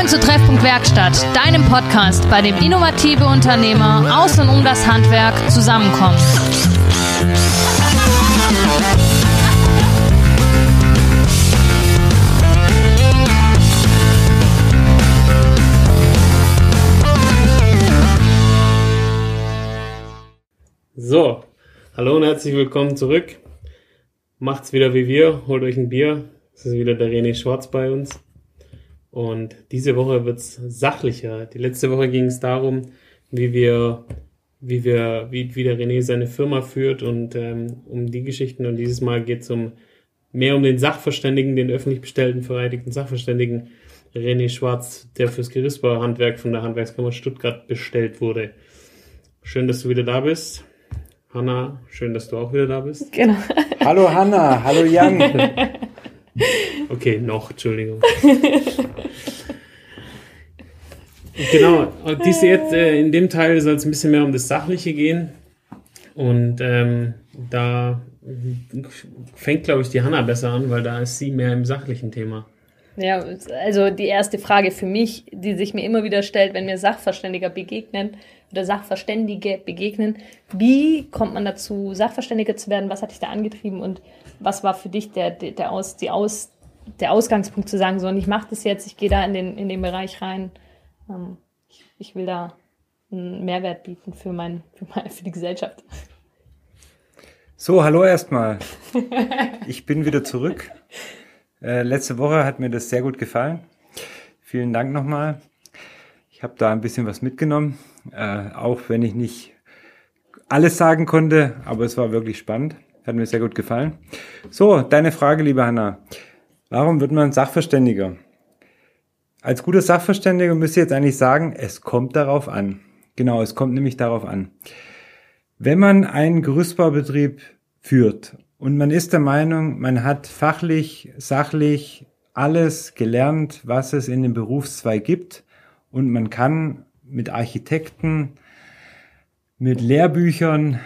Willkommen zu Treffpunkt Werkstatt, deinem Podcast, bei dem innovative Unternehmer aus und um das Handwerk zusammenkommen. So, hallo und herzlich willkommen zurück. Macht's wieder wie wir, holt euch ein Bier. Es ist wieder der René Schwarz bei uns. Und diese Woche wird's sachlicher. Die letzte Woche ging es darum, wie wir, wie wir, wie, wie der René seine Firma führt und ähm, um die Geschichten. Und dieses Mal geht's um mehr um den Sachverständigen, den öffentlich bestellten, vereidigten Sachverständigen René Schwarz, der fürs Gerüstbauhandwerk von der Handwerkskammer Stuttgart bestellt wurde. Schön, dass du wieder da bist. Hanna, schön, dass du auch wieder da bist. Genau. Hallo Hanna, hallo Jan. Okay, noch, Entschuldigung. genau, und diese jetzt, äh, in dem Teil soll es ein bisschen mehr um das Sachliche gehen. Und ähm, da fängt, glaube ich, die Hanna besser an, weil da ist sie mehr im sachlichen Thema. Ja, also die erste Frage für mich, die sich mir immer wieder stellt, wenn mir Sachverständiger begegnen oder Sachverständige begegnen, wie kommt man dazu, Sachverständiger zu werden? Was hat dich da angetrieben und was war für dich der, der, der, Aus, die Aus, der Ausgangspunkt zu sagen, so, und ich mache das jetzt, ich gehe da in den, in den Bereich rein, ähm, ich, ich will da einen Mehrwert bieten für, mein, für, meine, für die Gesellschaft. So, hallo erstmal. Ich bin wieder zurück. Äh, letzte Woche hat mir das sehr gut gefallen. Vielen Dank nochmal. Ich habe da ein bisschen was mitgenommen, äh, auch wenn ich nicht alles sagen konnte, aber es war wirklich spannend. Hat mir sehr gut gefallen. So, deine Frage, liebe Hanna. Warum wird man Sachverständiger? Als guter Sachverständiger müsst ihr jetzt eigentlich sagen, es kommt darauf an. Genau, es kommt nämlich darauf an. Wenn man einen Gerüstbaubetrieb führt und man ist der Meinung, man hat fachlich, sachlich alles gelernt, was es in dem Berufszweig gibt und man kann mit Architekten, mit Lehrbüchern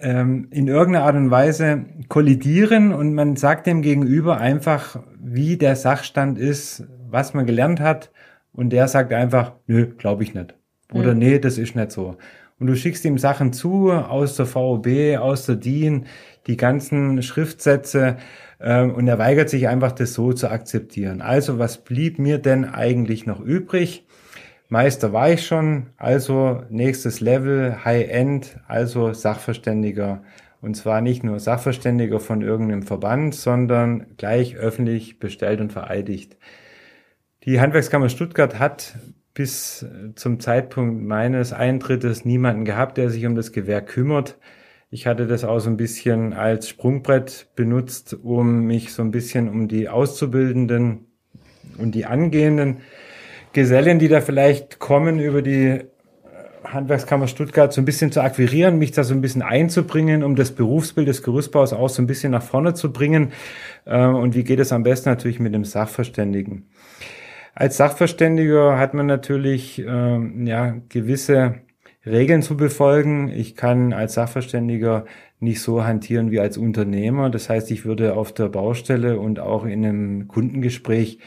ähm, in irgendeiner Art und Weise kollidieren und man sagt dem Gegenüber einfach, wie der Sachstand ist, was man gelernt hat und der sagt einfach, nö, glaube ich nicht. Oder mhm. nee, das ist nicht so und du schickst ihm Sachen zu aus der VOB, aus der DIN, die ganzen Schriftsätze äh, und er weigert sich einfach, das so zu akzeptieren. Also was blieb mir denn eigentlich noch übrig? Meister war ich schon, also nächstes Level, High-End, also Sachverständiger. Und zwar nicht nur Sachverständiger von irgendeinem Verband, sondern gleich öffentlich bestellt und vereidigt. Die Handwerkskammer Stuttgart hat bis äh, zum Zeitpunkt meines Eintrittes niemanden gehabt, der sich um das Gewerk kümmert. Ich hatte das auch so ein bisschen als Sprungbrett benutzt, um mich so ein bisschen um die Auszubildenden und die angehenden Gesellen, die da vielleicht kommen, über die äh, Handwerkskammer Stuttgart so ein bisschen zu akquirieren, mich da so ein bisschen einzubringen, um das Berufsbild des Gerüstbaus auch so ein bisschen nach vorne zu bringen. Äh, und wie geht es am besten natürlich mit dem Sachverständigen? Als Sachverständiger hat man natürlich ähm, ja, gewisse Regeln zu befolgen. Ich kann als Sachverständiger nicht so hantieren wie als Unternehmer. Das heißt, ich würde auf der Baustelle und auch in einem Kundengespräch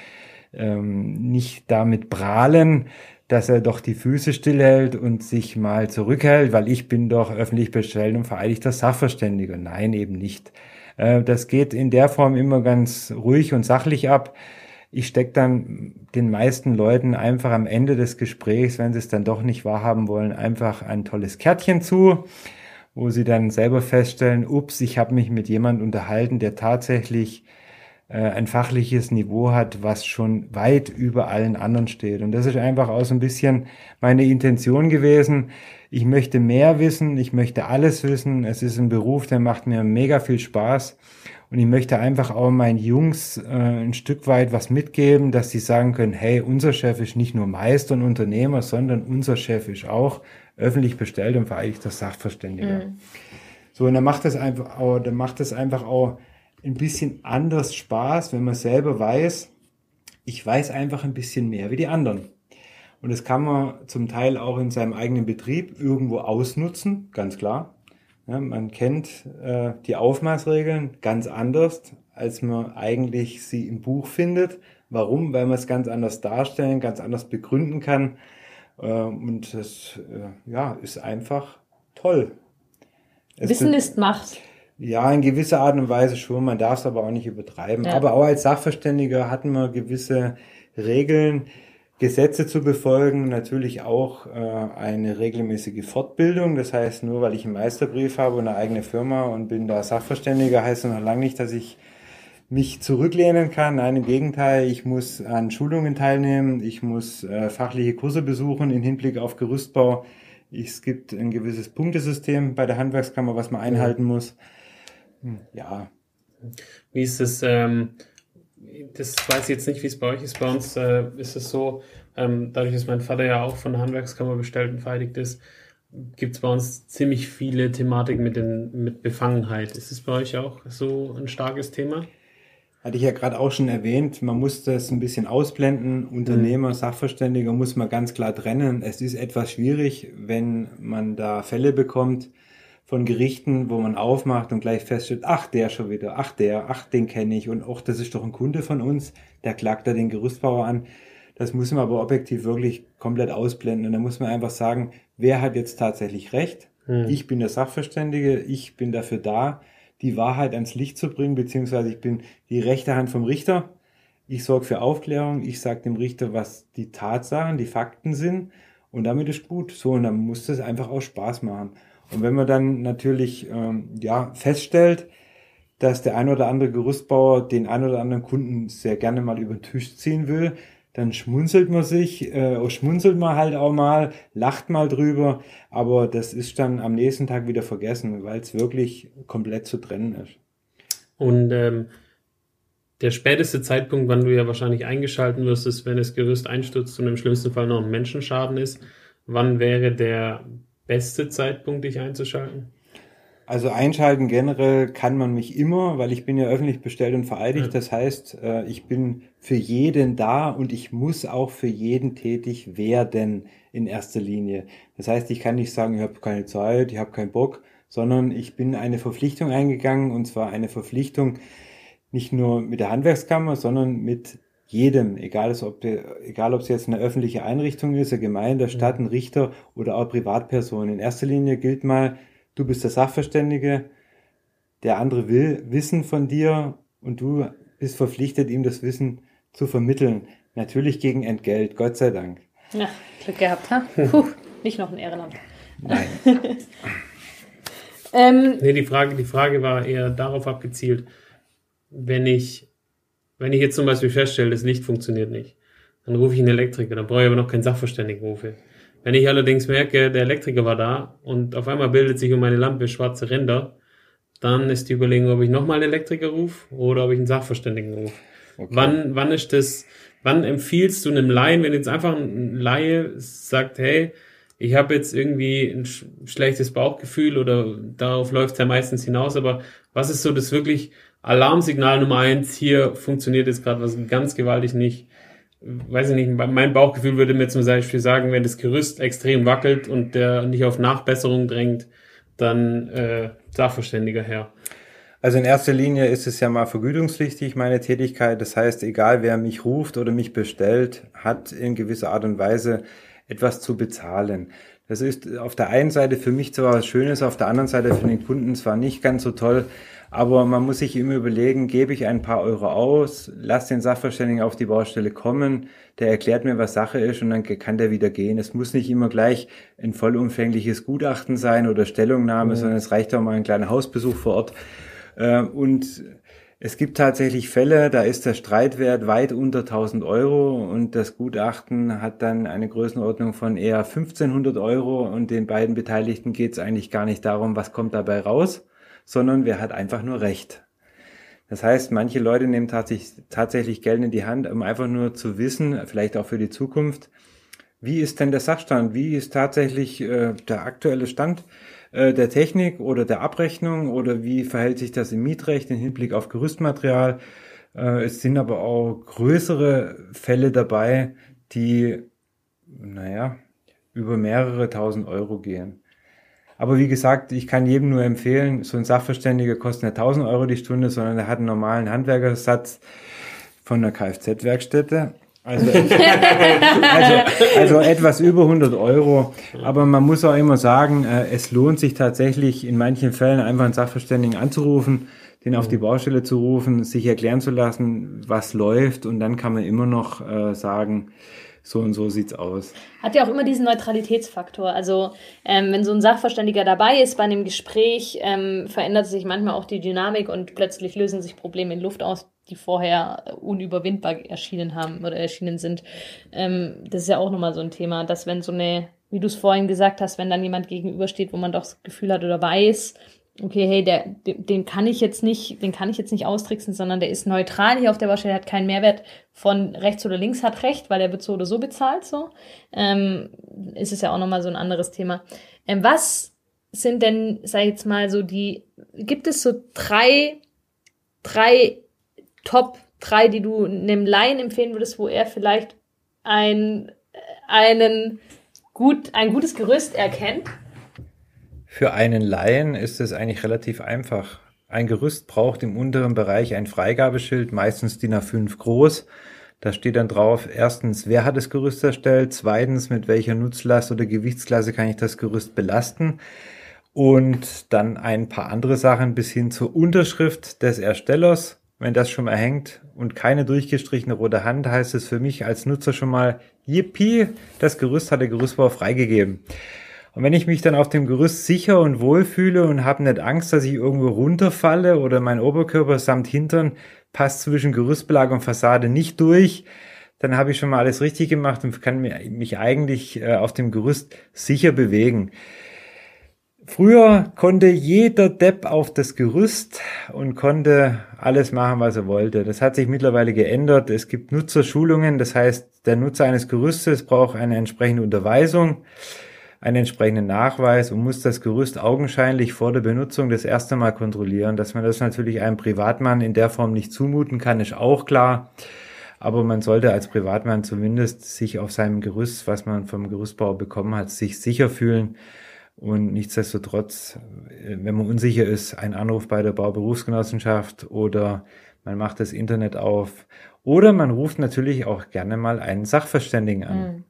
ähm, nicht damit prahlen, dass er doch die Füße stillhält und sich mal zurückhält, weil ich bin doch öffentlich bestellt und vereidigter Sachverständiger. Nein, eben nicht. Äh, das geht in der Form immer ganz ruhig und sachlich ab ich stecke dann den meisten Leuten einfach am Ende des Gesprächs, wenn sie es dann doch nicht wahrhaben wollen, einfach ein tolles Kärtchen zu, wo sie dann selber feststellen, ups, ich habe mich mit jemand unterhalten, der tatsächlich ein fachliches Niveau hat, was schon weit über allen anderen steht. Und das ist einfach auch so ein bisschen meine Intention gewesen. Ich möchte mehr wissen, ich möchte alles wissen. Es ist ein Beruf, der macht mir mega viel Spaß. Und ich möchte einfach auch meinen Jungs äh, ein Stück weit was mitgeben, dass sie sagen können, hey, unser Chef ist nicht nur Meister und Unternehmer, sondern unser Chef ist auch öffentlich bestellt und vereidigter Sachverständiger. Mhm. So, und dann macht das einfach auch, dann macht das einfach auch ein bisschen anders Spaß, wenn man selber weiß, ich weiß einfach ein bisschen mehr wie die anderen. Und das kann man zum Teil auch in seinem eigenen Betrieb irgendwo ausnutzen, ganz klar. Ja, man kennt äh, die Aufmaßregeln ganz anders als man eigentlich sie im Buch findet. Warum? Weil man es ganz anders darstellen, ganz anders begründen kann. Äh, und das äh, ja, ist einfach toll. Es Wissen ist Macht. Ja, in gewisser Art und Weise schon. Man darf es aber auch nicht übertreiben. Ja. Aber auch als Sachverständiger hatten wir gewisse Regeln, Gesetze zu befolgen, natürlich auch äh, eine regelmäßige Fortbildung. Das heißt, nur weil ich einen Meisterbrief habe und eine eigene Firma und bin da Sachverständiger, heißt das noch lange nicht, dass ich mich zurücklehnen kann. Nein, im Gegenteil, ich muss an Schulungen teilnehmen, ich muss äh, fachliche Kurse besuchen im Hinblick auf Gerüstbau. Es gibt ein gewisses Punktesystem bei der Handwerkskammer, was man einhalten muss. Hm, ja. Wie ist es? Ähm das weiß ich jetzt nicht, wie es bei euch ist. Bei uns äh, ist es so, ähm, dadurch, dass mein Vater ja auch von der Handwerkskammer bestellt und vereidigt ist, gibt es bei uns ziemlich viele Thematiken mit, den, mit Befangenheit. Ist es bei euch auch so ein starkes Thema? Hatte ich ja gerade auch schon erwähnt, man muss das ein bisschen ausblenden. Unternehmer, mhm. Sachverständiger muss man ganz klar trennen. Es ist etwas schwierig, wenn man da Fälle bekommt, von Gerichten, wo man aufmacht und gleich feststellt, ach, der schon wieder, ach, der, ach, den kenne ich und auch, das ist doch ein Kunde von uns, der klagt da den Gerüstbauer an. Das muss man aber objektiv wirklich komplett ausblenden und da muss man einfach sagen, wer hat jetzt tatsächlich recht? Hm. Ich bin der Sachverständige, ich bin dafür da, die Wahrheit ans Licht zu bringen, beziehungsweise ich bin die rechte Hand vom Richter. Ich sorge für Aufklärung, ich sage dem Richter, was die Tatsachen, die Fakten sind und damit ist gut. So, und dann muss das einfach auch Spaß machen. Und wenn man dann natürlich ähm, ja, feststellt, dass der ein oder andere Gerüstbauer den ein oder anderen Kunden sehr gerne mal über den Tisch ziehen will, dann schmunzelt man sich, äh, schmunzelt man halt auch mal, lacht mal drüber, aber das ist dann am nächsten Tag wieder vergessen, weil es wirklich komplett zu trennen ist. Und ähm, der späteste Zeitpunkt, wann du ja wahrscheinlich eingeschalten wirst, ist, wenn das Gerüst einstürzt und im schlimmsten Fall noch ein Menschenschaden ist. Wann wäre der beste Zeitpunkt, dich einzuschalten? Also einschalten generell kann man mich immer, weil ich bin ja öffentlich bestellt und vereidigt. Ja. Das heißt, äh, ich bin für jeden da und ich muss auch für jeden tätig werden in erster Linie. Das heißt, ich kann nicht sagen, ich habe keine Zeit, ich habe keinen Bock, sondern ich bin eine Verpflichtung eingegangen und zwar eine Verpflichtung nicht nur mit der Handwerkskammer, sondern mit jedem, egal ob, egal ob es jetzt eine öffentliche Einrichtung ist, eine Gemeinde, eine Stadt, ein Richter oder auch Privatperson. In erster Linie gilt mal, du bist der Sachverständige, der andere will Wissen von dir und du bist verpflichtet, ihm das Wissen zu vermitteln. Natürlich gegen Entgelt, Gott sei Dank. Ja, Glück gehabt, ha? Puh, nicht noch ein Ehrenamt. Nein. ähm, nee, die Frage, die Frage war eher darauf abgezielt, wenn ich wenn ich jetzt zum Beispiel feststelle, das Licht funktioniert nicht, dann rufe ich einen Elektriker, dann brauche ich aber noch keinen Sachverständigenrufe. Wenn ich allerdings merke, der Elektriker war da und auf einmal bildet sich um meine Lampe schwarze Ränder, dann ist die Überlegung, ob ich nochmal einen Elektriker rufe oder ob ich einen Sachverständigen rufe. Okay. Wann, wann ist das, wann empfiehlst du einem Laien, wenn jetzt einfach ein Laie sagt, hey, ich habe jetzt irgendwie ein schlechtes Bauchgefühl oder darauf läuft es ja meistens hinaus, aber was ist so das wirklich Alarmsignal Nummer eins, hier funktioniert jetzt gerade was ganz gewaltig nicht. Weiß ich nicht, mein Bauchgefühl würde mir zum Beispiel sagen, wenn das Gerüst extrem wackelt und der nicht auf Nachbesserung drängt, dann äh, Sachverständiger her. Also in erster Linie ist es ja mal vergütungspflichtig, meine Tätigkeit. Das heißt, egal wer mich ruft oder mich bestellt, hat in gewisser Art und Weise etwas zu bezahlen. Das ist auf der einen Seite für mich zwar was Schönes, auf der anderen Seite für den Kunden zwar nicht ganz so toll, aber man muss sich immer überlegen, gebe ich ein paar Euro aus, lass den Sachverständigen auf die Baustelle kommen, der erklärt mir, was Sache ist und dann kann der wieder gehen. Es muss nicht immer gleich ein vollumfängliches Gutachten sein oder Stellungnahme, mhm. sondern es reicht auch mal ein kleiner Hausbesuch vor Ort. Äh, und es gibt tatsächlich Fälle, da ist der Streitwert weit unter 1000 Euro und das Gutachten hat dann eine Größenordnung von eher 1500 Euro und den beiden Beteiligten geht es eigentlich gar nicht darum, was kommt dabei raus, sondern wer hat einfach nur Recht. Das heißt, manche Leute nehmen tatsächlich, Geld in die Hand, um einfach nur zu wissen, vielleicht auch für die Zukunft, wie ist denn der Sachstand, wie ist tatsächlich äh, der aktuelle Stand äh, der Technik oder der Abrechnung oder wie verhält sich das im Mietrecht im Hinblick auf Gerüstmaterial. Äh, es sind aber auch größere Fälle dabei, die, naja, über mehrere tausend Euro gehen. Aber wie gesagt, ich kann jedem nur empfehlen, so ein Sachverständiger kostet nicht 1000 Euro die Stunde, sondern er hat einen normalen Handwerkersatz von der Kfz-Werkstätte. Also, also, also etwas über 100 Euro. Aber man muss auch immer sagen, äh, es lohnt sich tatsächlich in manchen Fällen einfach einen Sachverständigen anzurufen, den auf die Baustelle zu rufen, sich erklären zu lassen, was läuft und dann kann man immer noch äh, sagen, so und so sieht's aus. Hat ja auch immer diesen Neutralitätsfaktor. Also ähm, wenn so ein Sachverständiger dabei ist bei einem Gespräch, ähm, verändert sich manchmal auch die Dynamik und plötzlich lösen sich Probleme in Luft aus, die vorher unüberwindbar erschienen haben oder erschienen sind. Ähm, das ist ja auch nochmal so ein Thema, dass wenn so eine, wie du es vorhin gesagt hast, wenn dann jemand gegenübersteht, wo man doch das Gefühl hat oder weiß, okay, hey, der, den kann ich jetzt nicht, den kann ich jetzt nicht austricksen, sondern der ist neutral hier auf der Baustelle, hat keinen Mehrwert von rechts oder links, hat recht, weil er wird so oder so bezahlt, so. Ähm, ist es ja auch nochmal so ein anderes Thema. Ähm, was sind denn, sag ich jetzt mal, so die, gibt es so drei, drei Top, drei, die du einem Laien empfehlen würdest, wo er vielleicht ein, einen gut, ein gutes Gerüst erkennt? Für einen Laien ist es eigentlich relativ einfach. Ein Gerüst braucht im unteren Bereich ein Freigabeschild, meistens DIN A5 groß. Da steht dann drauf, erstens, wer hat das Gerüst erstellt? Zweitens, mit welcher Nutzlast oder Gewichtsklasse kann ich das Gerüst belasten? Und dann ein paar andere Sachen bis hin zur Unterschrift des Erstellers. Wenn das schon mal hängt und keine durchgestrichene rote Hand, heißt es für mich als Nutzer schon mal, yippie, das Gerüst hat der Gerüstbauer freigegeben. Und wenn ich mich dann auf dem Gerüst sicher und wohl fühle und habe nicht Angst, dass ich irgendwo runterfalle oder mein Oberkörper samt Hintern passt zwischen Gerüstbelag und Fassade nicht durch, dann habe ich schon mal alles richtig gemacht und kann mich eigentlich äh, auf dem Gerüst sicher bewegen. Früher konnte jeder Depp auf das Gerüst und konnte alles machen, was er wollte. Das hat sich mittlerweile geändert. Es gibt Nutzerschulungen, das heißt, der Nutzer eines Gerüstes braucht eine entsprechende Unterweisung einen entsprechenden Nachweis und muss das Gerüst augenscheinlich vor der Benutzung das erste Mal kontrollieren. Dass man das natürlich einem Privatmann in der Form nicht zumuten kann, ist auch klar. Aber man sollte als Privatmann zumindest sich auf seinem Gerüst, was man vom Gerüstbauer bekommen hat, sich sicher fühlen. Und nichtsdestotrotz, wenn man unsicher ist, ein Anruf bei der Bauberufsgenossenschaft oder man macht das Internet auf oder man ruft natürlich auch gerne mal einen Sachverständigen an. Mhm.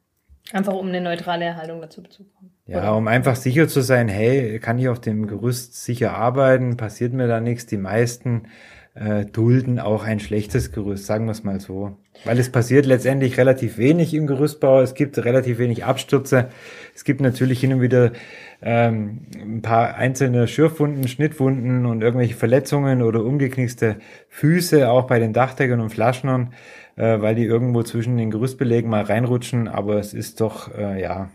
Einfach um eine neutrale Erhaltung dazu zu bekommen. Ja, Oder? um einfach sicher zu sein, hey, kann ich auf dem Gerüst sicher arbeiten, passiert mir da nichts. Die meisten äh, dulden auch ein schlechtes Gerüst, sagen wir es mal so. Weil es passiert letztendlich relativ wenig im Gerüstbau, es gibt relativ wenig Abstürze. Es gibt natürlich hin und wieder ähm, ein paar einzelne Schürfwunden, Schnittwunden und irgendwelche Verletzungen oder umgeknickste Füße, auch bei den Dachdeckern und Flaschnern äh, weil die irgendwo zwischen den Gerüstbelägen mal reinrutschen, aber es ist doch, äh, ja,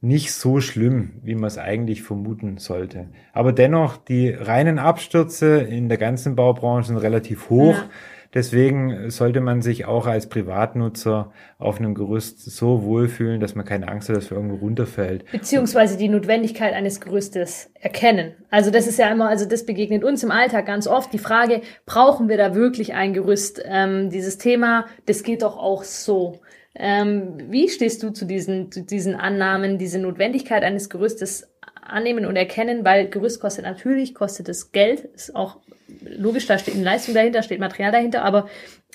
nicht so schlimm, wie man es eigentlich vermuten sollte. Aber dennoch, die reinen Abstürze in der ganzen Baubranche sind relativ hoch. Ja. Deswegen sollte man sich auch als Privatnutzer auf einem Gerüst so wohlfühlen, dass man keine Angst hat, dass man irgendwo runterfällt. Beziehungsweise die Notwendigkeit eines Gerüstes erkennen. Also das ist ja immer, also das begegnet uns im Alltag ganz oft. Die Frage, brauchen wir da wirklich ein Gerüst? Ähm, dieses Thema, das geht doch auch so. Ähm, wie stehst du zu diesen, zu diesen Annahmen, diese Notwendigkeit eines Gerüstes annehmen und erkennen, weil Gerüst kostet natürlich, kostet es Geld, ist auch logisch, da steht eine Leistung dahinter, steht Material dahinter, aber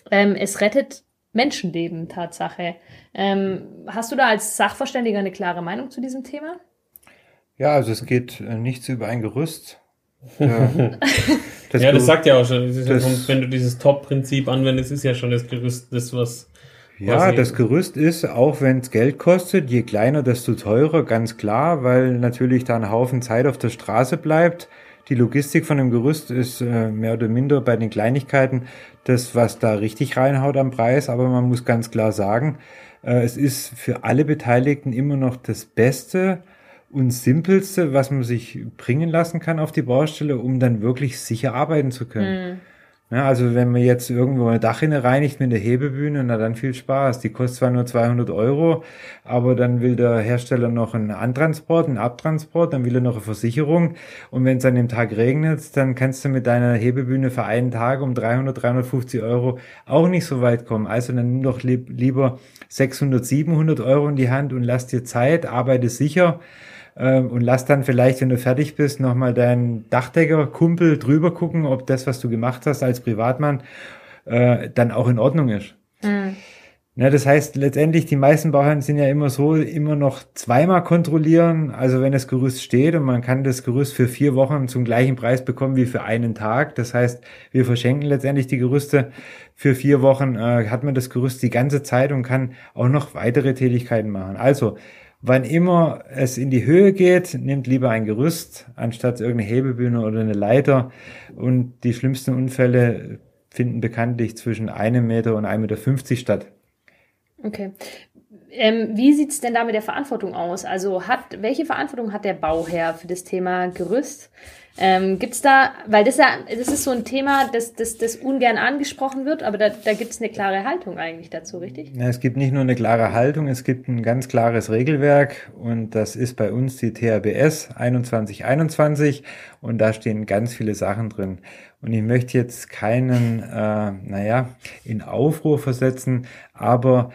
ähm, es rettet Menschenleben, Tatsache. Ähm, hast du da als Sachverständiger eine klare Meinung zu diesem Thema? Ja, also es geht äh, nichts über ein Gerüst. das ja, das sagt ja auch schon, das das, schon wenn du dieses Top-Prinzip anwendest, ist ja schon das Gerüst das, was ja, das Gerüst ist, auch wenn es Geld kostet, je kleiner, desto teurer, ganz klar, weil natürlich da ein Haufen Zeit auf der Straße bleibt. Die Logistik von dem Gerüst ist äh, mehr oder minder bei den Kleinigkeiten das, was da richtig reinhaut am Preis, aber man muss ganz klar sagen, äh, es ist für alle Beteiligten immer noch das Beste und Simpelste, was man sich bringen lassen kann auf die Baustelle, um dann wirklich sicher arbeiten zu können. Mhm. Ja, also wenn man jetzt irgendwo eine Dachrinne reinigt mit der Hebebühne, na dann viel Spaß. Die kostet zwar nur 200 Euro, aber dann will der Hersteller noch einen Antransport, einen Abtransport, dann will er noch eine Versicherung. Und wenn es an dem Tag regnet, dann kannst du mit deiner Hebebühne für einen Tag um 300, 350 Euro auch nicht so weit kommen. Also dann nimm doch lieb, lieber 600, 700 Euro in die Hand und lass dir Zeit, arbeite sicher ähm, und lass dann vielleicht, wenn du fertig bist, nochmal deinen Dachdeckerkumpel drüber gucken, ob das, was du gemacht hast als Privatmann, äh, dann auch in Ordnung ist. Mhm. Ja, das heißt, letztendlich, die meisten Bauherren sind ja immer so, immer noch zweimal kontrollieren. Also wenn das Gerüst steht und man kann das Gerüst für vier Wochen zum gleichen Preis bekommen wie für einen Tag. Das heißt, wir verschenken letztendlich die Gerüste für vier Wochen, äh, hat man das Gerüst die ganze Zeit und kann auch noch weitere Tätigkeiten machen. Also, wann immer es in die Höhe geht, nimmt lieber ein Gerüst anstatt irgendeine Hebebühne oder eine Leiter. Und die schlimmsten Unfälle finden bekanntlich zwischen einem Meter und einem Meter fünfzig statt. Okay. Ähm, wie sieht es denn da mit der Verantwortung aus? Also hat, welche Verantwortung hat der Bauherr für das Thema Gerüst? Ähm, gibt es da, weil das ja, das ist so ein Thema, das, das, das ungern angesprochen wird, aber da, da gibt es eine klare Haltung eigentlich dazu, richtig? Ja, es gibt nicht nur eine klare Haltung, es gibt ein ganz klares Regelwerk und das ist bei uns die THBS 2121 und da stehen ganz viele Sachen drin. Und ich möchte jetzt keinen, äh, naja, in Aufruhr versetzen, aber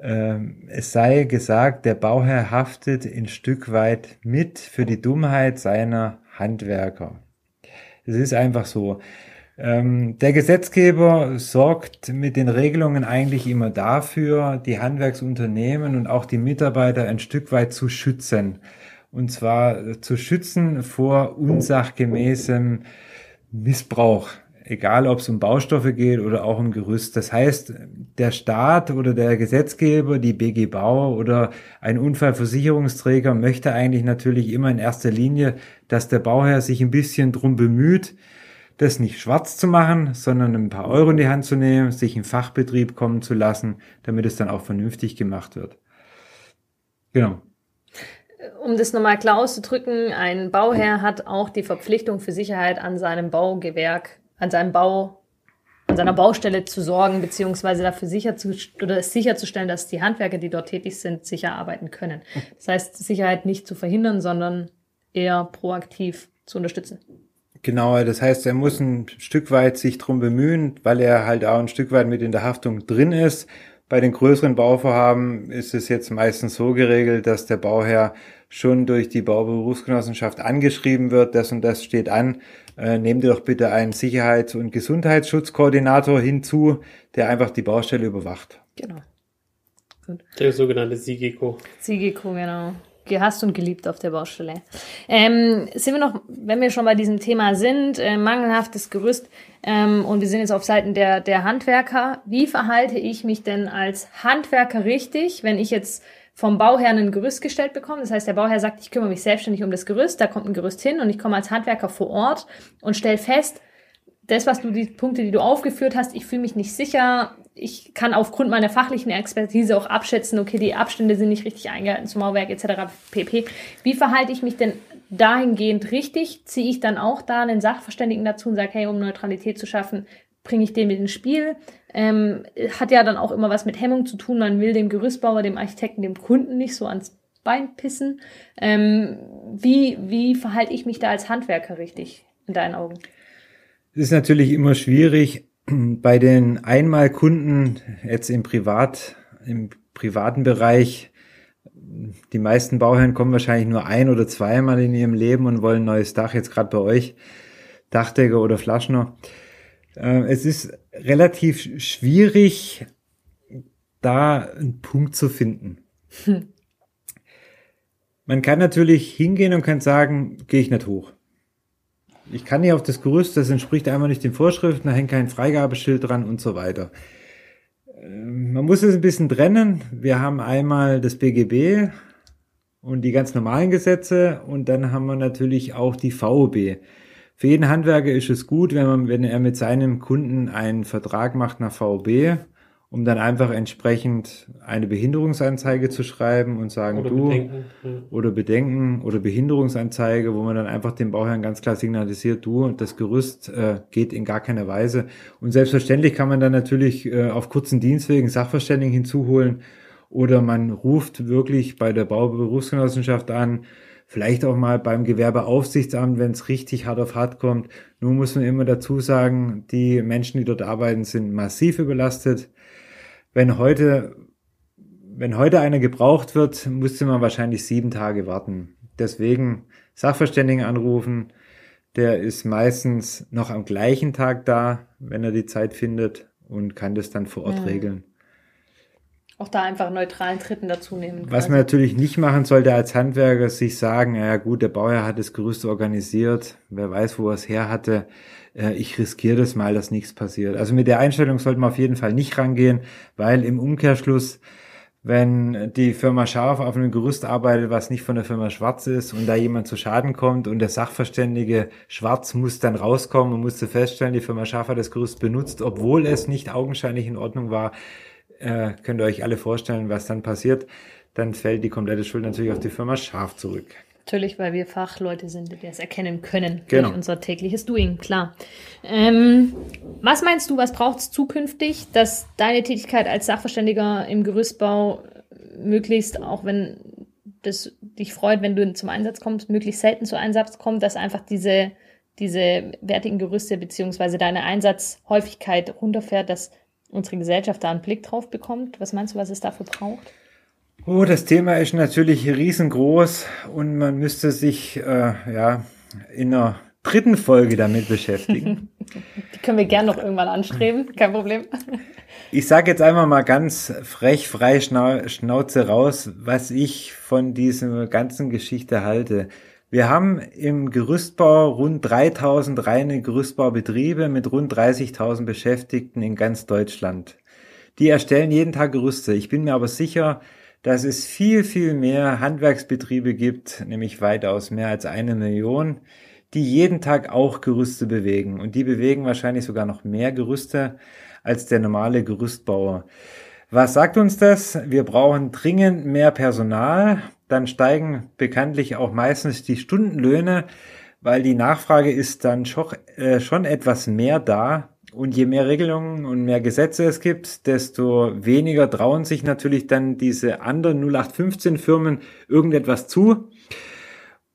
ähm, es sei gesagt, der Bauherr haftet ein Stück weit mit für die Dummheit seiner Handwerker. Es ist einfach so. Ähm, der Gesetzgeber sorgt mit den Regelungen eigentlich immer dafür, die Handwerksunternehmen und auch die Mitarbeiter ein Stück weit zu schützen. Und zwar zu schützen vor unsachgemäßem Missbrauch egal ob es um Baustoffe geht oder auch um Gerüst. Das heißt, der Staat oder der Gesetzgeber, die BG Bau oder ein Unfallversicherungsträger möchte eigentlich natürlich immer in erster Linie, dass der Bauherr sich ein bisschen drum bemüht, das nicht schwarz zu machen, sondern ein paar Euro in die Hand zu nehmen, sich in Fachbetrieb kommen zu lassen, damit es dann auch vernünftig gemacht wird. Genau um das nochmal klar auszudrücken, ein Bauherr hat auch die Verpflichtung für Sicherheit an seinem Baugewerk an seinem Bau, an seiner Baustelle zu sorgen, beziehungsweise dafür sicher zu, oder sicherzustellen, dass die Handwerker, die dort tätig sind, sicher arbeiten können. Das heißt, Sicherheit nicht zu verhindern, sondern eher proaktiv zu unterstützen. Genau, das heißt, er muss ein Stück weit sich drum bemühen, weil er halt auch ein Stück weit mit in der Haftung drin ist. Bei den größeren Bauvorhaben ist es jetzt meistens so geregelt, dass der Bauherr schon durch die Bauberufsgenossenschaft angeschrieben wird, das und das steht an, äh, nehmt ihr doch bitte einen Sicherheits- und Gesundheitsschutzkoordinator hinzu, der einfach die Baustelle überwacht. Genau. Gut. Der sogenannte Sigiko. Sigiko, genau. Gehasst und geliebt auf der Baustelle. Ähm, sind wir noch, wenn wir schon bei diesem Thema sind, äh, mangelhaftes Gerüst ähm, und wir sind jetzt auf Seiten der, der Handwerker. Wie verhalte ich mich denn als Handwerker richtig, wenn ich jetzt vom Bauherrn ein Gerüst gestellt bekommen. Das heißt, der Bauherr sagt, ich kümmere mich selbstständig um das Gerüst, da kommt ein Gerüst hin und ich komme als Handwerker vor Ort und stelle fest, das, was du, die Punkte, die du aufgeführt hast, ich fühle mich nicht sicher. Ich kann aufgrund meiner fachlichen Expertise auch abschätzen, okay, die Abstände sind nicht richtig eingehalten zum Mauerwerk etc. pp. Wie verhalte ich mich denn dahingehend richtig? Ziehe ich dann auch da einen Sachverständigen dazu und sage, hey, um Neutralität zu schaffen, bringe ich den mit ins Spiel. Ähm, hat ja dann auch immer was mit Hemmung zu tun. Man will dem Gerüstbauer, dem Architekten, dem Kunden nicht so ans Bein pissen. Ähm, wie, wie verhalte ich mich da als Handwerker richtig in deinen Augen? Es ist natürlich immer schwierig bei den Einmalkunden jetzt im Privat, im privaten Bereich. Die meisten Bauherren kommen wahrscheinlich nur ein oder zweimal in ihrem Leben und wollen ein neues Dach, jetzt gerade bei euch, Dachdecker oder Flaschner. Äh, es ist relativ schwierig, da einen Punkt zu finden. Hm. Man kann natürlich hingehen und kann sagen, gehe ich nicht hoch. Ich kann nicht auf das Gerüst, das entspricht einmal nicht den Vorschriften, da hängt kein Freigabeschild dran und so weiter. Ähm, man muss es ein bisschen trennen. Wir haben einmal das BGB und die ganz normalen Gesetze und dann haben wir natürlich auch die VOB. Für jeden Handwerker ist es gut, wenn man, wenn er mit seinem Kunden einen Vertrag macht nach VOB, um dann einfach entsprechend eine Behinderungsanzeige zu schreiben und sagen, oder du, Bedenken. oder Bedenken oder Behinderungsanzeige, wo man dann einfach dem Bauherrn ganz klar signalisiert, du, das Gerüst äh, geht in gar keiner Weise. Und selbstverständlich kann man dann natürlich äh, auf kurzen Dienstwegen Sachverständigen hinzuholen oder man ruft wirklich bei der Bauberufsgenossenschaft an, vielleicht auch mal beim Gewerbeaufsichtsamt, wenn es richtig hart auf hart kommt. Nur muss man immer dazu sagen, die Menschen, die dort arbeiten, sind massiv überlastet. Wenn heute, wenn heute einer gebraucht wird, musste man wahrscheinlich sieben Tage warten. Deswegen Sachverständigen anrufen. Der ist meistens noch am gleichen Tag da, wenn er die Zeit findet und kann das dann vor Ort Mhm. regeln. Auch da einfach neutralen Dritten dazu nehmen. Was quasi. man natürlich nicht machen sollte als Handwerker, sich sagen, ja gut, der Bauherr hat das Gerüst organisiert, wer weiß, wo er es her hatte, äh, ich riskiere das mal, dass nichts passiert. Also mit der Einstellung sollte man auf jeden Fall nicht rangehen, weil im Umkehrschluss, wenn die Firma Scharf auf einem Gerüst arbeitet, was nicht von der Firma Schwarz ist und da jemand zu Schaden kommt und der Sachverständige Schwarz muss dann rauskommen und musste feststellen, die Firma Scharf hat das Gerüst benutzt, obwohl es nicht augenscheinlich in Ordnung war, äh, könnt ihr euch alle vorstellen, was dann passiert. Dann fällt die komplette Schuld natürlich auf die Firma Scharf zurück. Natürlich, weil wir Fachleute sind, die das erkennen können. Genau. Durch unser tägliches Doing, klar. Ähm, was meinst du, was braucht es zukünftig, dass deine Tätigkeit als Sachverständiger im Gerüstbau möglichst, auch wenn das dich freut, wenn du zum Einsatz kommst, möglichst selten zu Einsatz kommt, dass einfach diese, diese wertigen Gerüste beziehungsweise deine Einsatzhäufigkeit runterfährt, dass unsere Gesellschaft da einen Blick drauf bekommt? Was meinst du, was es dafür braucht? Oh, das Thema ist natürlich riesengroß und man müsste sich äh, ja in einer dritten Folge damit beschäftigen. Die können wir gern noch irgendwann anstreben, kein Problem. Ich sage jetzt einfach mal ganz frech, frei Schnau Schnauze raus, was ich von dieser ganzen Geschichte halte. Wir haben im Gerüstbau rund 3000 reine Gerüstbaubetriebe mit rund 30.000 Beschäftigten in ganz Deutschland. Die erstellen jeden Tag Gerüste. Ich bin mir aber sicher, dass es viel, viel mehr Handwerksbetriebe gibt, nämlich weitaus mehr als eine Million, die jeden Tag auch Gerüste bewegen. Und die bewegen wahrscheinlich sogar noch mehr Gerüste als der normale Gerüstbauer. Was sagt uns das? Wir brauchen dringend mehr Personal. Dann steigen bekanntlich auch meistens die Stundenlöhne, weil die Nachfrage ist dann schon, äh, schon etwas mehr da. Und je mehr Regelungen und mehr Gesetze es gibt, desto weniger trauen sich natürlich dann diese anderen 0815 Firmen irgendetwas zu.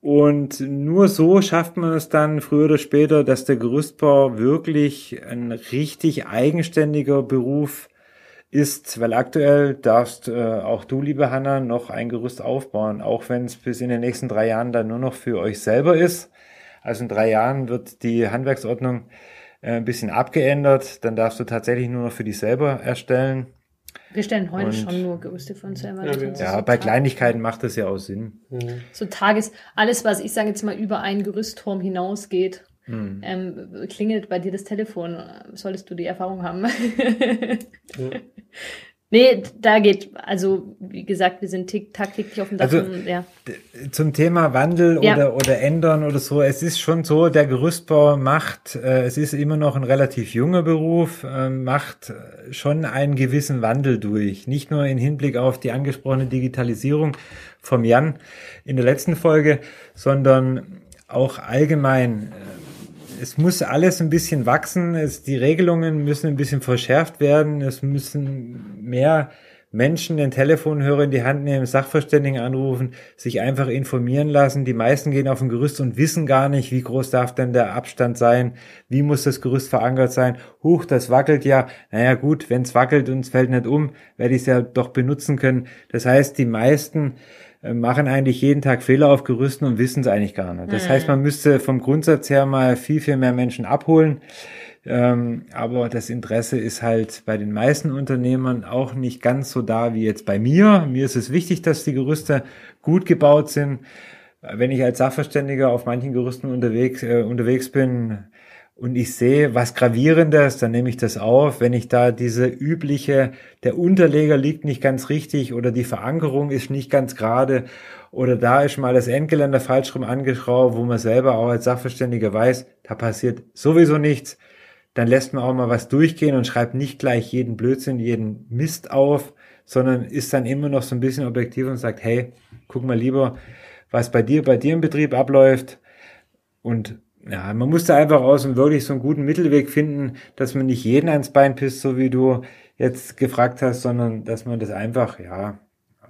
Und nur so schafft man es dann früher oder später, dass der Gerüstbau wirklich ein richtig eigenständiger Beruf ist, weil aktuell darfst äh, auch du, liebe Hanna, noch ein Gerüst aufbauen, auch wenn es bis in den nächsten drei Jahren dann nur noch für euch selber ist. Also in drei Jahren wird die Handwerksordnung äh, ein bisschen abgeändert, dann darfst du tatsächlich nur noch für dich selber erstellen. Wir stellen heute Und- schon nur Gerüste für uns selber. Ja, Ja, so bei Tag- Kleinigkeiten macht das ja auch Sinn. Mhm. So Tages, alles, was ich sage jetzt mal über einen Gerüstturm hinausgeht, Hm. ähm, klingelt bei dir das Telefon. Solltest du die Erfahrung haben. Ja. Nee, da geht, also wie gesagt, wir sind tick, tagtäglich auf dem Dach. Also- und, ja. Zum Thema Wandel Ja. oder, oder ändern oder so, es ist schon so, der Gerüstbau macht, äh, es ist immer noch ein relativ junger Beruf, äh, macht schon einen gewissen Wandel durch. Nicht nur in Hinblick auf die angesprochene Digitalisierung vom Jan in der letzten Folge, sondern auch allgemein. Äh, Es muss alles ein bisschen wachsen, es, die Regelungen müssen ein bisschen verschärft werden, es müssen mehr Menschen den Telefonhörer in die Hand nehmen, Sachverständigen anrufen, sich einfach informieren lassen. Die meisten gehen auf ein Gerüst und wissen gar nicht, wie groß darf denn der Abstand sein, wie muss das Gerüst verankert sein. Huch, das wackelt ja. Naja gut, wenn es wackelt und es fällt nicht um, werde ich es ja doch benutzen können. Das heißt, die meisten machen eigentlich jeden Tag Fehler auf Gerüsten und wissen es eigentlich gar nicht. Das heißt, man müsste vom Grundsatz her mal viel, viel mehr Menschen abholen. Ähm, aber das Interesse ist halt bei den meisten Unternehmern auch nicht ganz so da wie jetzt bei mir. Mir ist es wichtig, dass die Gerüste gut gebaut sind. Wenn ich als Sachverständiger auf manchen Gerüsten unterwegs, äh, unterwegs bin und ich sehe was Gravierendes, dann nehme ich das auf. Wenn ich da diese übliche, der Unterleger liegt nicht ganz richtig oder die Verankerung ist nicht ganz gerade oder da ist mal das Endgeländer falsch rum angeschraubt, wo man selber auch als Sachverständiger weiß, da passiert sowieso nichts dann lässt man auch mal was durchgehen und schreibt nicht gleich jeden Blödsinn, jeden Mist auf, sondern ist dann immer noch so ein bisschen objektiv und sagt, hey, guck mal lieber, was bei dir, bei dir im Betrieb abläuft. Und ja, man muss da einfach aus und wirklich so einen guten Mittelweg finden, dass man nicht jeden ans Bein pisst, so wie du jetzt gefragt hast, sondern dass man das einfach, ja,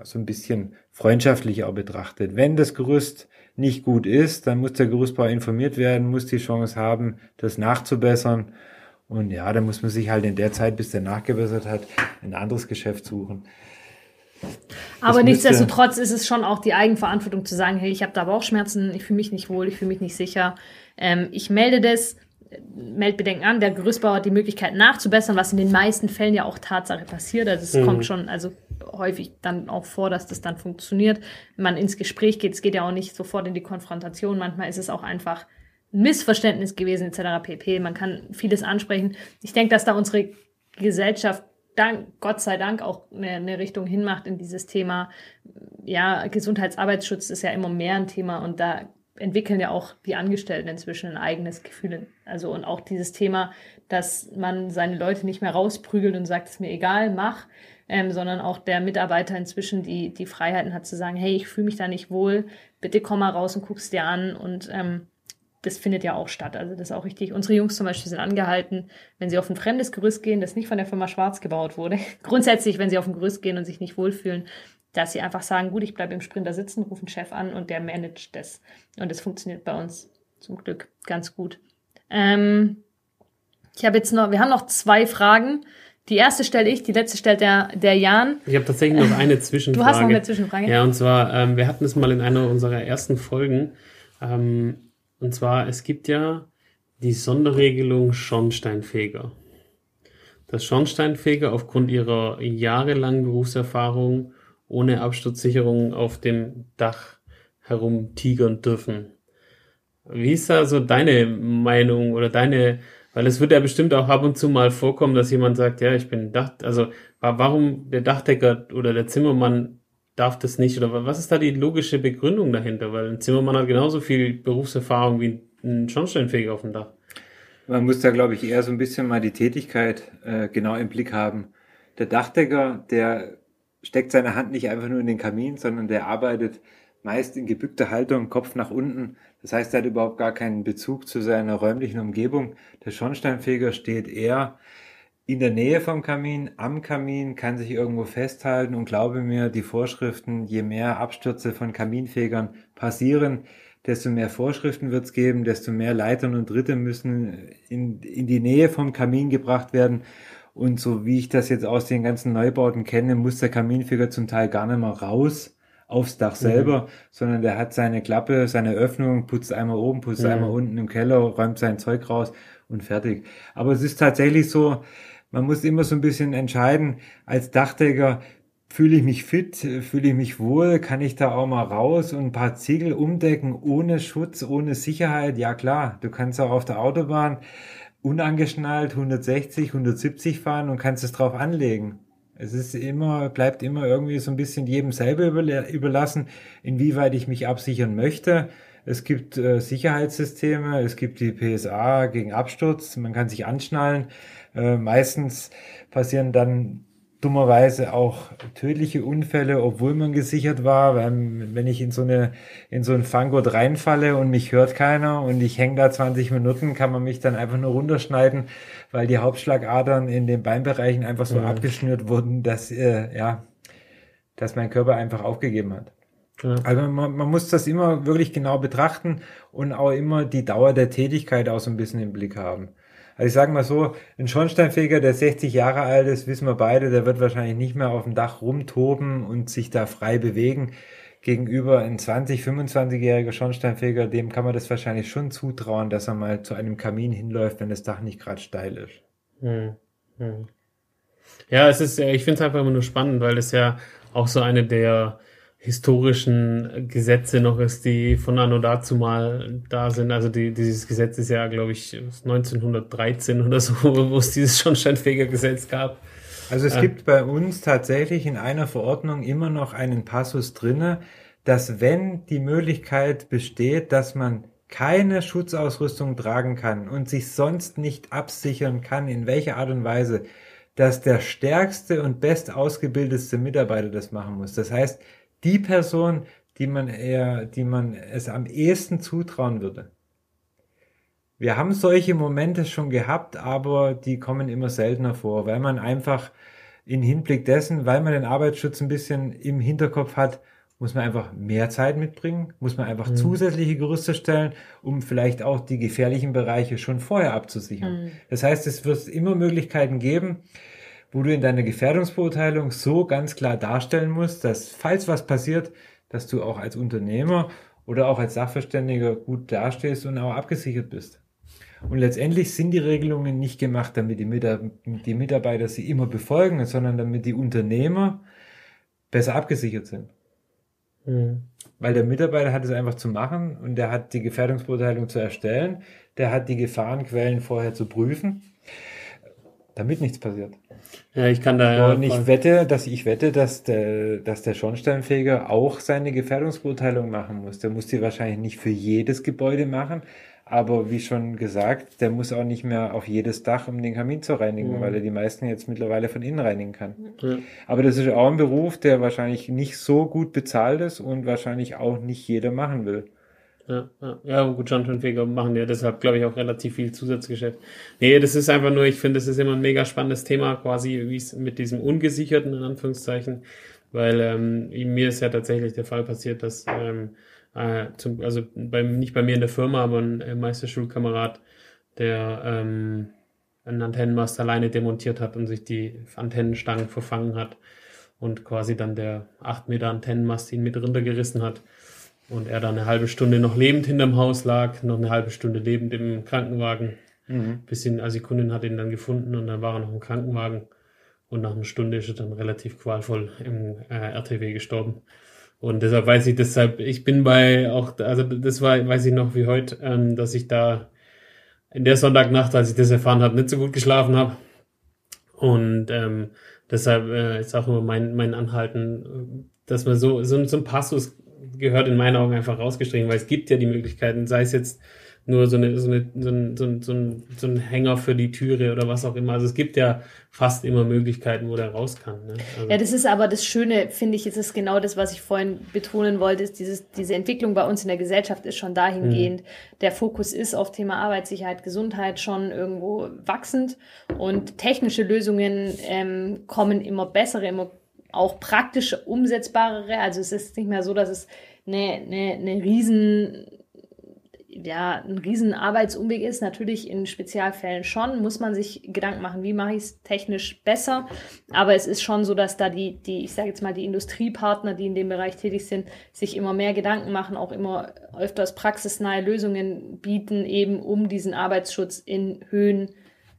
so ein bisschen freundschaftlich auch betrachtet. Wenn das Gerüst nicht gut ist, dann muss der Gerüstbauer informiert werden, muss die Chance haben, das nachzubessern. Und ja, dann muss man sich halt in der Zeit, bis der nachgebessert hat, ein anderes Geschäft suchen. Aber Das nichtsdestotrotz ist es schon auch die Eigenverantwortung zu sagen, hey, ich habe da Bauchschmerzen, ich fühle mich nicht wohl, ich fühle mich nicht sicher. Ähm, ich melde das, melde Bedenken an. Der Gerüstbauer hat die Möglichkeit nachzubessern, was in den meisten Fällen ja auch Tatsache passiert. Also es Mhm. kommt schon also häufig dann auch vor, dass das dann funktioniert. Wenn man ins Gespräch geht, es geht ja auch nicht sofort in die Konfrontation. Manchmal ist es auch einfach ein Missverständnis gewesen etc. pp. Man kann vieles ansprechen. Ich denke, dass da unsere Gesellschaft dank, Gott sei Dank auch eine, eine Richtung hinmacht in dieses Thema. Ja, Gesundheitsarbeitsschutz ist ja immer mehr ein Thema und da entwickeln ja auch die Angestellten inzwischen ein eigenes Gefühl. Also und auch dieses Thema, dass man seine Leute nicht mehr rausprügelt und sagt, ist mir egal, mach, ähm, sondern auch der Mitarbeiter inzwischen die, die Freiheiten hat zu sagen, hey, ich fühle mich da nicht wohl, bitte komm mal raus und guck's dir an und ähm, das findet ja auch statt. Also das ist auch richtig. Unsere Jungs zum Beispiel sind angehalten, wenn sie auf ein fremdes Gerüst gehen, das nicht von der Firma Schwarz gebaut wurde. Grundsätzlich, wenn sie auf ein Gerüst gehen und sich nicht wohlfühlen, dass sie einfach sagen, gut, ich bleibe im Sprinter sitzen, rufen Chef an und der managt das. Und das funktioniert bei uns zum Glück ganz gut. Ähm, ich habe jetzt noch, wir haben noch zwei Fragen. Die erste stelle ich, die letzte stellt der, der Jan. Ich habe tatsächlich noch eine Zwischenfrage. Du hast noch eine Zwischenfrage. Ja, und zwar, ähm, wir hatten es mal in einer unserer ersten Folgen. Ähm, und zwar, es gibt ja die Sonderregelung Schornsteinfeger. Dass Schornsteinfeger aufgrund ihrer jahrelangen Berufserfahrung ohne Absturzsicherung auf dem Dach herumtigern dürfen. Wie ist da so deine Meinung oder deine, weil es wird ja bestimmt auch ab und zu mal vorkommen, dass jemand sagt, ja, ich bin Dach, also wa- warum der Dachdecker oder der Zimmermann darf das nicht oder wa- was ist da die logische Begründung dahinter? Weil ein Zimmermann hat genauso viel Berufserfahrung wie ein Schornsteinfeger auf dem Dach. Man muss da, glaube ich, eher so ein bisschen mal die Tätigkeit äh, genau im Blick haben. Der Dachdecker, der steckt seine Hand nicht einfach nur in den Kamin, sondern der arbeitet meist in gebückter Haltung, Kopf nach unten. Das heißt, er hat überhaupt gar keinen Bezug zu seiner räumlichen Umgebung. Der Schornsteinfeger steht eher in der Nähe vom Kamin, am Kamin, kann sich irgendwo festhalten und glaube mir, die Vorschriften, je mehr Abstürze von Kaminfegern passieren, desto mehr Vorschriften wird es geben, desto mehr Leitern und Dritte müssen in, in die Nähe vom Kamin gebracht werden. Und so wie ich das jetzt aus den ganzen Neubauten kenne, muss der Kaminfeger zum Teil gar nicht mehr raus aufs Dach selber, sondern der hat seine Klappe, seine Öffnung, putzt einmal oben, putzt Mhm. einmal unten im Keller, räumt sein Zeug raus und fertig. Aber es ist tatsächlich so, man muss immer so ein bisschen entscheiden, als Dachdecker, fühle ich mich fit, fühle ich mich wohl, kann ich da auch mal raus und ein paar Ziegel umdecken, ohne Schutz, ohne Sicherheit? Ja klar, du kannst auch auf der Autobahn unangeschnallt 160, 170 fahren und kannst es drauf anlegen. Es ist immer, bleibt immer irgendwie so ein bisschen jedem selber überlassen, inwieweit ich mich absichern möchte. Es gibt äh, Sicherheitssysteme, es gibt die PSA gegen Absturz, man kann sich anschnallen. Äh, meistens passieren dann dummerweise auch tödliche Unfälle, obwohl man gesichert war, weil wenn ich in so eine in so ein Fanggurt reinfalle und mich hört keiner und ich hänge da 20 Minuten, kann man mich dann einfach nur runterschneiden, weil die Hauptschlagadern in den Beinbereichen einfach so Mhm. abgeschnürt wurden, dass äh, ja, dass mein Körper einfach aufgegeben hat. Ja. Also man, man muss das immer wirklich genau betrachten und auch immer die Dauer der Tätigkeit auch so ein bisschen im Blick haben. Also ich sage mal so, ein Schornsteinfeger, der 60 Jahre alt ist, wissen wir beide, der wird wahrscheinlich nicht mehr auf dem Dach rumtoben und sich da frei bewegen. Gegenüber ein 20, 25-jähriger Schornsteinfeger, dem kann man das wahrscheinlich schon zutrauen, dass er mal zu einem Kamin hinläuft, wenn das Dach nicht gerade steil ist. Hm, hm. Ja, es ist, ich finde es einfach immer nur spannend, weil es ja auch so eine der historischen Gesetze noch ist, die von Anno dazu mal da sind. Also die, dieses Gesetz ist ja, glaube ich, 1913 oder so, wo es dieses Schornsteinfegergesetz gab. Also es Ja. gibt bei uns tatsächlich in einer Verordnung immer noch einen Passus drinne, dass wenn die Möglichkeit besteht, dass man keine Schutzausrüstung tragen kann und sich sonst nicht absichern kann, in welcher Art und Weise, dass der stärkste und best ausgebildetste Mitarbeiter das machen muss. Das heißt, die Person, die man eher, die man es am ehesten zutrauen würde. Wir haben solche Momente schon gehabt, aber die kommen immer seltener vor, weil man einfach in Hinblick dessen, weil man den Arbeitsschutz ein bisschen im Hinterkopf hat, muss man einfach mehr Zeit mitbringen, muss man einfach zusätzliche Gerüste stellen, um vielleicht auch die gefährlichen Bereiche schon vorher abzusichern. Das heißt, es wird immer Möglichkeiten geben, wo du in deiner Gefährdungsbeurteilung so ganz klar darstellen musst, dass falls was passiert, dass du auch als Unternehmer oder auch als Sachverständiger gut dastehst und auch abgesichert bist. Und letztendlich sind die Regelungen nicht gemacht, damit die, Mitarbeiter sie immer befolgen, sondern damit die Unternehmer besser abgesichert sind. Mhm. Weil der Mitarbeiter hat es einfach zu machen und der hat die Gefährdungsbeurteilung zu erstellen, der hat die Gefahrenquellen vorher zu prüfen, damit nichts passiert. Ja, ich kann da ja. Und ich wette, dass ich wette, dass der, dass der Schornsteinfeger auch seine Gefährdungsbeurteilung machen muss. Der muss die wahrscheinlich nicht für jedes Gebäude machen, aber wie schon gesagt, der muss auch nicht mehr auf jedes Dach, um den Kamin zu reinigen, mhm. weil er die meisten jetzt mittlerweile von innen reinigen kann. Mhm. Aber das ist auch ein Beruf, der wahrscheinlich nicht so gut bezahlt ist und wahrscheinlich auch nicht jeder machen will. Ja, ja, ja gut, Schornsteinfeger machen ja deshalb, glaube ich, auch relativ viel Zusatzgeschäft. Nee, das ist einfach nur, ich finde, das ist immer ein mega spannendes Thema, quasi wie es mit diesem Ungesicherten, in Anführungszeichen, weil ähm, mir ist ja tatsächlich der Fall passiert, dass ähm, äh, zum, also bei, nicht bei mir in der Firma, aber ein äh, Meisterschulkamerad, der ähm, einen Antennenmast alleine demontiert hat und sich die Antennenstangen verfangen hat und quasi dann der 8 Meter Antennenmast ihn mit runtergerissen hat und er dann eine halbe Stunde noch lebend hinterm Haus lag, noch eine halbe Stunde lebend im Krankenwagen. Mhm. Bisschen, also die Kundin hat ihn dann gefunden und dann war er noch im Krankenwagen und nach einer Stunde ist er dann relativ qualvoll im äh, RTW gestorben. Und deshalb weiß ich, deshalb, ich bin bei auch, also das war, weiß ich noch wie heute, ähm, dass ich da in der Sonntagnacht, als ich das erfahren habe, nicht so gut geschlafen habe. Und ähm, deshalb äh, ist auch immer mein, mein Anhalten, dass man so, so, so ein Passus gehört in meinen Augen einfach rausgestrichen, weil es gibt ja die Möglichkeiten, sei es jetzt nur so, eine, so, eine, so, ein, so, ein, so, ein, so ein Hänger für die Türe oder was auch immer. Also es gibt ja fast immer Möglichkeiten, wo der raus kann. Ne? Also ja, das ist aber das Schöne, finde ich, ist es genau das, was ich vorhin betonen wollte, ist dieses, diese Entwicklung bei uns in der Gesellschaft ist schon dahingehend. Mhm. Der Fokus ist auf Thema Arbeitssicherheit, Gesundheit schon irgendwo wachsend und technische Lösungen ähm, kommen immer bessere, immer auch praktische, umsetzbarere. Also es ist nicht mehr so, dass es eine, eine, eine riesen ja, ein riesen Arbeitsumweg ist. Natürlich in Spezialfällen schon, muss man sich Gedanken machen, wie mache ich es technisch besser. Aber es ist schon so, dass da die, die ich sage jetzt mal, die Industriepartner, die in dem Bereich tätig sind, sich immer mehr Gedanken machen, auch immer öfters praxisnahe Lösungen bieten, eben um diesen Arbeitsschutz in Höhen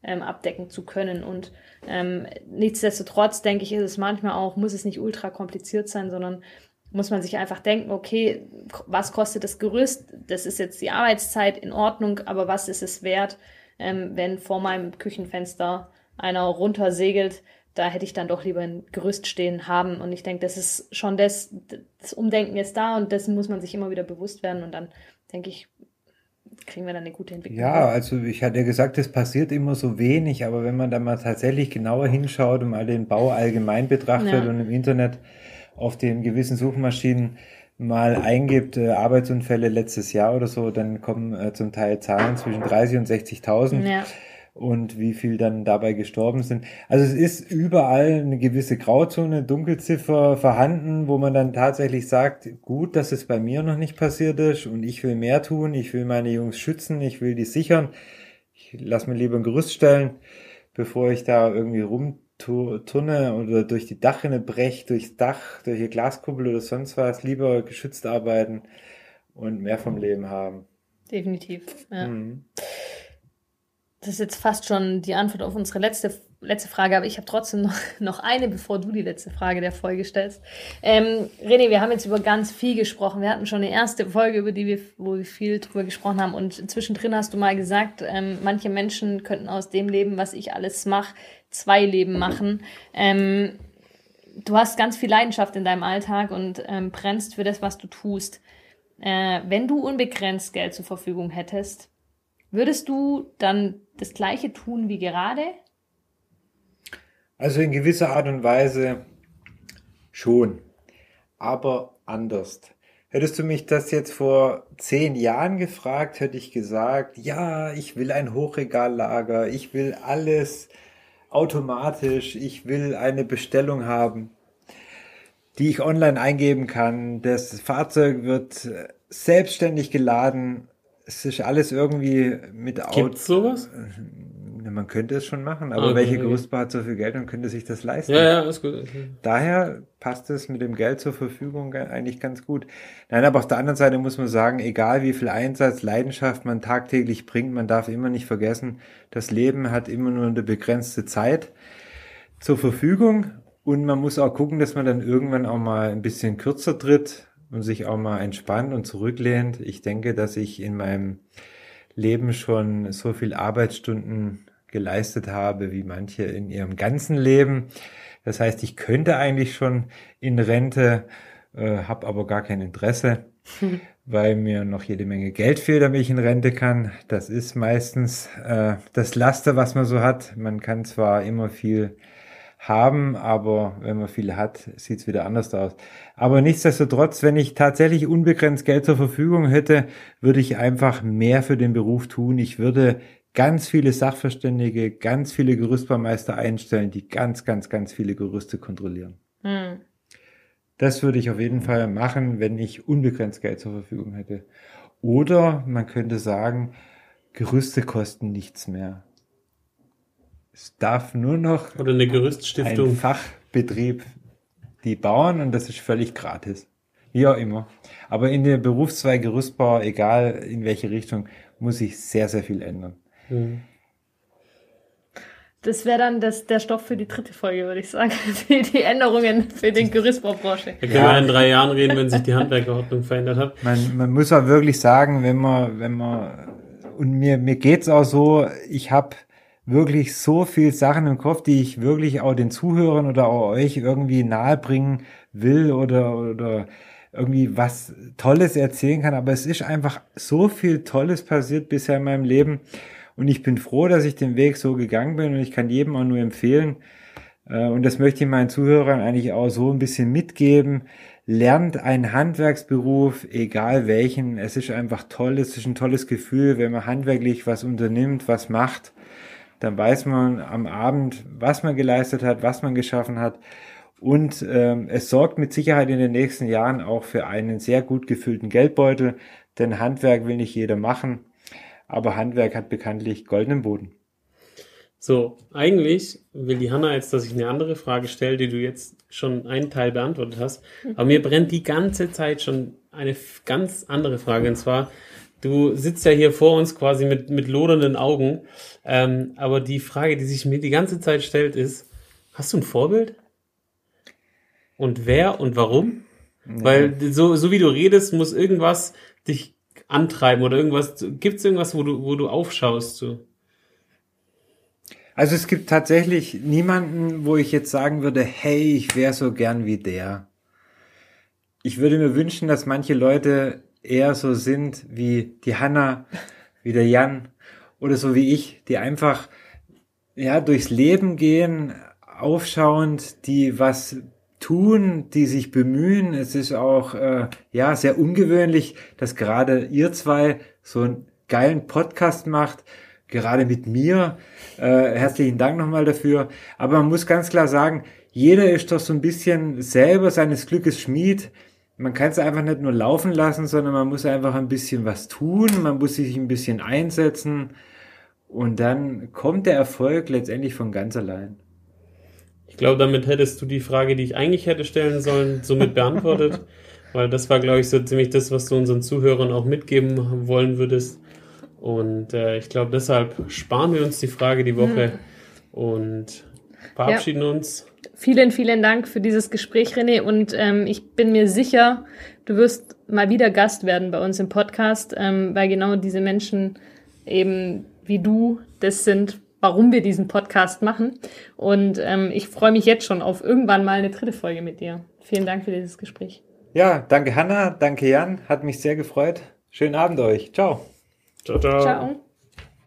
ähm, abdecken zu können. Und ähm, nichtsdestotrotz denke ich, ist es manchmal auch, muss es nicht ultra kompliziert sein, sondern muss man sich einfach denken, okay, was kostet das Gerüst? Das ist jetzt die Arbeitszeit in Ordnung, aber was ist es wert, ähm, wenn vor meinem Küchenfenster einer runtersegelt? Da hätte ich dann doch lieber ein Gerüst stehen haben. Und ich denke, das ist schon das, das Umdenken ist da und dessen muss man sich immer wieder bewusst werden. Und dann denke ich, kriegen wir dann eine gute Entwicklung. Ja, also ich hatte ja gesagt, es passiert immer so wenig, aber wenn man da mal tatsächlich genauer hinschaut und mal den Bau allgemein betrachtet ja. und im Internet auf den gewissen Suchmaschinen mal eingibt, äh, Arbeitsunfälle letztes Jahr oder so, dann kommen äh, zum Teil Zahlen zwischen 30 und 60.000. Ja. Und wie viel dann dabei gestorben sind. Also es ist überall eine gewisse Grauzone, Dunkelziffer vorhanden, wo man dann tatsächlich sagt, gut, dass es bei mir noch nicht passiert ist und ich will mehr tun, ich will meine Jungs schützen, ich will die sichern. Ich lass mir lieber ein Gerüst stellen, bevor ich da irgendwie rum Turne oder durch die Dachrinne brecht, durchs Dach, durch die Glaskuppel oder sonst was, lieber geschützt arbeiten und mehr vom Leben haben. Definitiv, ja. Mhm. Das ist jetzt fast schon die Antwort auf unsere letzte, letzte Frage, aber ich habe trotzdem noch, noch eine, bevor du die letzte Frage der Folge stellst. Ähm, René, wir haben jetzt über ganz viel gesprochen. Wir hatten schon eine erste Folge, über die wir, wo wir viel drüber gesprochen haben. Und zwischendrin hast du mal gesagt, ähm, manche Menschen könnten aus dem Leben, was ich alles mache, zwei Leben machen. Ähm, du hast ganz viel Leidenschaft in deinem Alltag und ähm, brennst für das, was du tust. Äh, wenn du unbegrenzt Geld zur Verfügung hättest, würdest du dann das Gleiche tun wie gerade? Also in gewisser Art und Weise schon, aber anders. Hättest du mich das jetzt vor zehn Jahren gefragt, hätte ich gesagt, ja, ich will ein Hochregallager, ich will alles automatisch, ich will eine Bestellung haben, die ich online eingeben kann. Das Fahrzeug wird selbstständig geladen. Es ist alles irgendwie mit Auto. Gibt's sowas? Man könnte es schon machen, aber Okay, welche okay. Gerüstbau hat so viel Geld und könnte sich das leisten? Ja, ja, ist gut. Daher passt es mit dem Geld zur Verfügung ge- eigentlich ganz gut. Nein, aber auf der anderen Seite muss man sagen, egal wie viel Einsatz, Leidenschaft man tagtäglich bringt, man darf immer nicht vergessen, das Leben hat immer nur eine begrenzte Zeit zur Verfügung und man muss auch gucken, dass man dann irgendwann auch mal ein bisschen kürzer tritt und sich auch mal entspannt und zurücklehnt. Ich denke, dass ich in meinem Leben schon so viel Arbeitsstunden geleistet habe, wie manche in ihrem ganzen Leben. Das heißt, ich könnte eigentlich schon in Rente, äh, habe aber gar kein Interesse, weil mir noch jede Menge Geld fehlt, damit ich in Rente kann. Das ist meistens äh, das Laster, was man so hat. Man kann zwar immer viel haben, aber wenn man viel hat, sieht es wieder anders aus. Aber nichtsdestotrotz, wenn ich tatsächlich unbegrenzt Geld zur Verfügung hätte, würde ich einfach mehr für den Beruf tun. Ich würde ganz viele Sachverständige, ganz viele Gerüstbaumeister einstellen, die ganz, ganz, ganz viele Gerüste kontrollieren. Hm. Das würde ich auf jeden Fall machen, wenn ich unbegrenzt Geld zur Verfügung hätte. Oder man könnte sagen, Gerüste kosten nichts mehr. Es darf nur noch Oder eine ein Gerüststiftung. Fachbetrieb die bauen und das ist völlig gratis. Wie auch immer. Aber in der Berufszweig Gerüstbau, egal in welche Richtung, muss sich sehr, sehr viel ändern. Mhm. Das wäre dann das, der Stoff für die dritte Folge, würde ich sagen. Die, die Änderungen für den Gerüstbaubranche. Da können Ja. wir in drei Jahren reden, wenn sich die Handwerkerordnung verändert hat. Man, man muss auch wirklich sagen, wenn man, wenn man, und mir, mir geht's auch so, ich habe wirklich so viel Sachen im Kopf, die ich wirklich auch den Zuhörern oder auch euch irgendwie nahebringen will oder, oder irgendwie was Tolles erzählen kann. Aber es ist einfach so viel Tolles passiert bisher in meinem Leben. Und ich bin froh, dass ich den Weg so gegangen bin und ich kann jedem auch nur empfehlen. Äh, Und das möchte ich meinen Zuhörern eigentlich auch so ein bisschen mitgeben. Lernt einen Handwerksberuf, egal welchen. Es ist einfach toll. Es ist ein tolles Gefühl, wenn man handwerklich was unternimmt, was macht. Dann weiß man am Abend, was man geleistet hat, was man geschaffen hat. Und ähm, es sorgt mit Sicherheit in den nächsten Jahren auch für einen sehr gut gefüllten Geldbeutel. Denn Handwerk will nicht jeder machen. Aber Handwerk hat bekanntlich goldenen Boden. So, eigentlich will die Hanna jetzt, dass ich eine andere Frage stelle, die du jetzt schon einen Teil beantwortet hast. Aber mir brennt die ganze Zeit schon eine ganz andere Frage. Und zwar, du sitzt ja hier vor uns quasi mit, mit lodernden Augen. Ähm, aber die Frage, die sich mir die ganze Zeit stellt, ist, hast du ein Vorbild? Und wer und warum? Weil so, so wie du redest, muss irgendwas dich antreiben oder irgendwas, gibt es irgendwas, wo du, wo du aufschaust? So? Also es gibt tatsächlich niemanden, wo ich jetzt sagen würde, hey, ich wäre so gern wie der. Ich würde mir wünschen, dass manche Leute eher so sind wie die Hanna, wie der Jan oder so wie ich, die einfach ja durchs Leben gehen, aufschauend, die was tun, die sich bemühen. Es ist auch äh, ja sehr ungewöhnlich, dass gerade ihr zwei so einen geilen Podcast macht, gerade mit mir. Äh, herzlichen Dank nochmal dafür. Aber man muss ganz klar sagen, jeder ist doch so ein bisschen selber seines Glückes Schmied. Man kann es einfach nicht nur laufen lassen, sondern man muss einfach ein bisschen was tun, man muss sich ein bisschen einsetzen und dann kommt der Erfolg letztendlich von ganz allein. Ich glaube, damit hättest du die Frage, die ich eigentlich hätte stellen sollen, somit beantwortet. weil das war, glaube ich, so ziemlich das, was du unseren Zuhörern auch mitgeben wollen würdest. Und äh, ich glaube, deshalb sparen wir uns die Frage die Woche und verabschieden uns. Vielen, vielen Dank für dieses Gespräch, René. Und ähm, ich bin mir sicher, du wirst mal wieder Gast werden bei uns im Podcast, ähm, weil genau diese Menschen eben wie du das sind, warum wir diesen Podcast machen. Und ähm, ich freue mich jetzt schon auf irgendwann mal eine dritte Folge mit dir. Vielen Dank für dieses Gespräch. Ja, danke Hanna, danke Jan, hat mich sehr gefreut. Schönen Abend euch. Ciao. Ciao, ciao. Ciao.